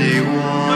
anyone.